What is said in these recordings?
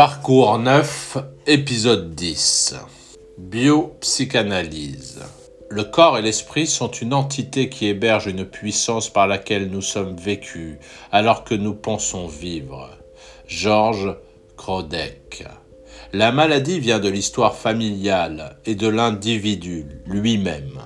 Parcours 9, épisode 10. Biopsychanalyse. Le corps et l'esprit sont une entité qui héberge une puissance par laquelle nous sommes vécus alors que nous pensons vivre. Georges Krodek. La maladie vient de l'histoire familiale et de l'individu lui-même.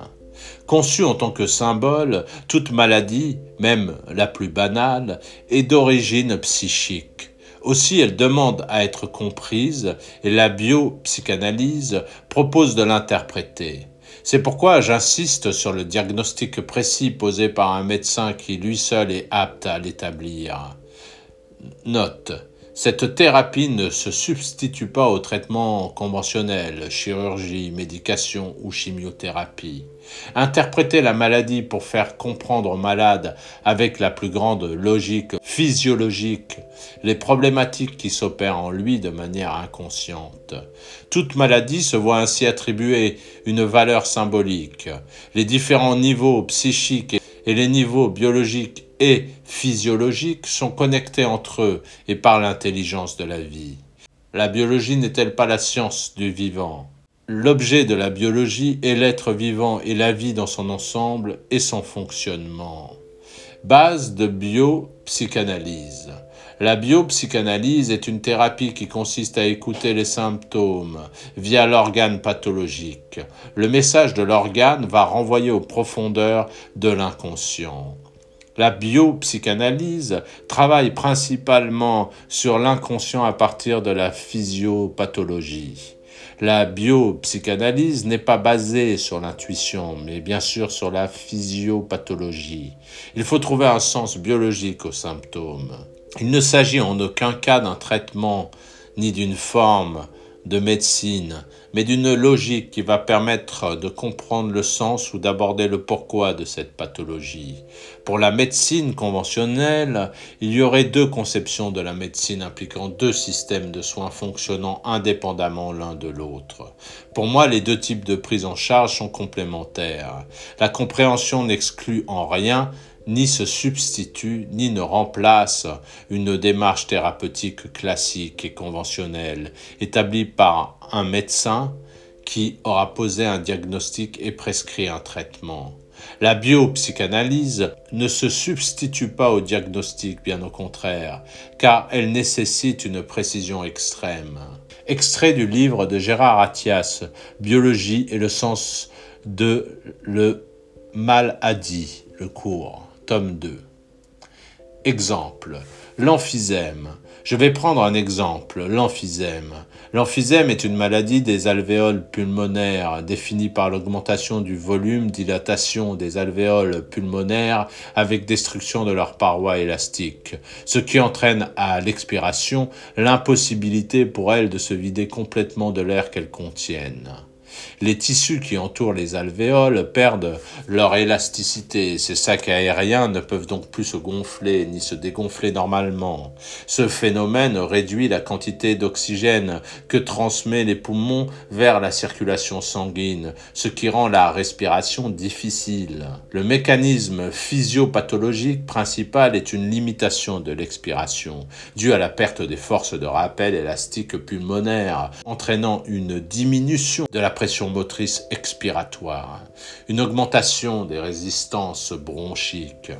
Conçue en tant que symbole, toute maladie, même la plus banale, est d'origine psychique. Aussi, elle demande à être comprise et la biopsychanalyse propose de l'interpréter. C'est pourquoi j'insiste sur le diagnostic précis posé par un médecin qui lui seul est apte à l'établir. Note. Cette thérapie ne se substitue pas au traitement conventionnel, chirurgie, médication ou chimiothérapie. Interpréter la maladie pour faire comprendre au malade avec la plus grande logique physiologique les problématiques qui s'opèrent en lui de manière inconsciente. Toute maladie se voit ainsi attribuer une valeur symbolique. Les différents niveaux psychiques et les niveaux biologiques et physiologiques sont connectés entre eux et par l'intelligence de la vie. La biologie n'est-elle pas la science du vivant? L'objet de la biologie est l'être vivant et la vie dans son ensemble et son fonctionnement. Base de biopsychanalyse. La biopsychanalyse est une thérapie qui consiste à écouter les symptômes via l'organe pathologique. Le message de l'organe va renvoyer aux profondeurs de l'inconscient. La biopsychanalyse travaille principalement sur l'inconscient à partir de la physiopathologie. La biopsychanalyse n'est pas basée sur l'intuition, mais bien sûr sur la physiopathologie. Il faut trouver un sens biologique aux symptômes. Il ne s'agit en aucun cas d'un traitement ni d'une forme de médecine, mais d'une logique qui va permettre de comprendre le sens ou d'aborder le pourquoi de cette pathologie. Pour la médecine conventionnelle, il y aurait deux conceptions de la médecine impliquant deux systèmes de soins fonctionnant indépendamment l'un de l'autre. Pour moi, les deux types de prise en charge sont complémentaires. La compréhension n'exclut en rien ni se substitue ni ne remplace une démarche thérapeutique classique et conventionnelle établie par un médecin qui aura posé un diagnostic et prescrit un traitement. La biopsychanalyse ne se substitue pas au diagnostic, bien au contraire, car elle nécessite une précision extrême. Extrait du livre de Gérard Attias, Biologie et le sens de le mal a dit, le cours tome 2. Exemple. L'emphysème. Je vais prendre un exemple, l'emphysème. L'emphysème est une maladie des alvéoles pulmonaires définie par l'augmentation du volume, dilatation des alvéoles pulmonaires avec destruction de leurs parois élastiques, ce qui entraîne à l'expiration l'impossibilité pour elles de se vider complètement de l'air qu'elles contiennent. Les tissus qui entourent les alvéoles perdent leur élasticité. Ces sacs aériens ne peuvent donc plus se gonfler ni se dégonfler normalement. Ce phénomène réduit la quantité d'oxygène que transmet les poumons vers la circulation sanguine, ce qui rend la respiration difficile. Le mécanisme physiopathologique principal est une limitation de l'expiration, due à la perte des forces de rappel élastique pulmonaire, entraînant une diminution de la pression motrice expiratoire, une augmentation des résistances bronchiques.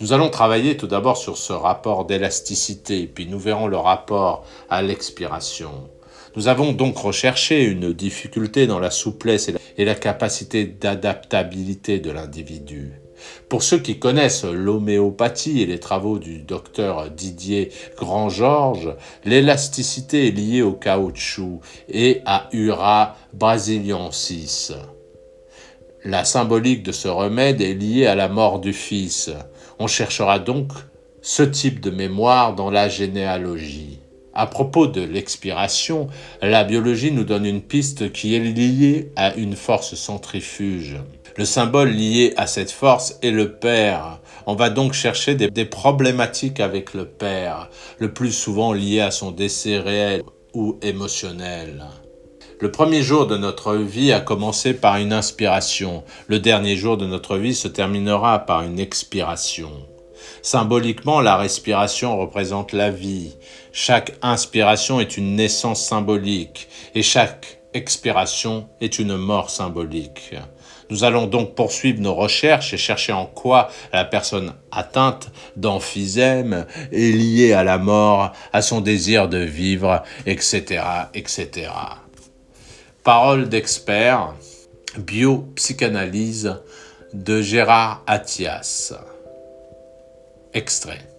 Nous allons travailler tout d'abord sur ce rapport d'élasticité, puis nous verrons le rapport à l'expiration. Nous avons donc recherché une difficulté dans la souplesse et la capacité d'adaptabilité de l'individu. Pour ceux qui connaissent l'homéopathie et les travaux du docteur Didier Grand-Georges, l'élasticité est liée au caoutchouc et à Ura brasiliensis. La symbolique de ce remède est liée à la mort du fils. On cherchera donc ce type de mémoire dans la généalogie. À propos de l'expiration, la biologie nous donne une piste qui est liée à une force centrifuge. Le symbole lié à cette force est le Père. On va donc chercher des, problématiques avec le Père, le plus souvent liées à son décès réel ou émotionnel. Le premier jour de notre vie a commencé par une inspiration. Le dernier jour de notre vie se terminera par une expiration. Symboliquement, la respiration représente la vie. Chaque inspiration est une naissance symbolique et chaque expiration est une mort symbolique. Nous allons donc poursuivre nos recherches et chercher en quoi la personne atteinte d'emphysème est liée à la mort, à son désir de vivre, etc., etc. Parole d'expert, biopsychanalyse de Gérard Attias. Extrait.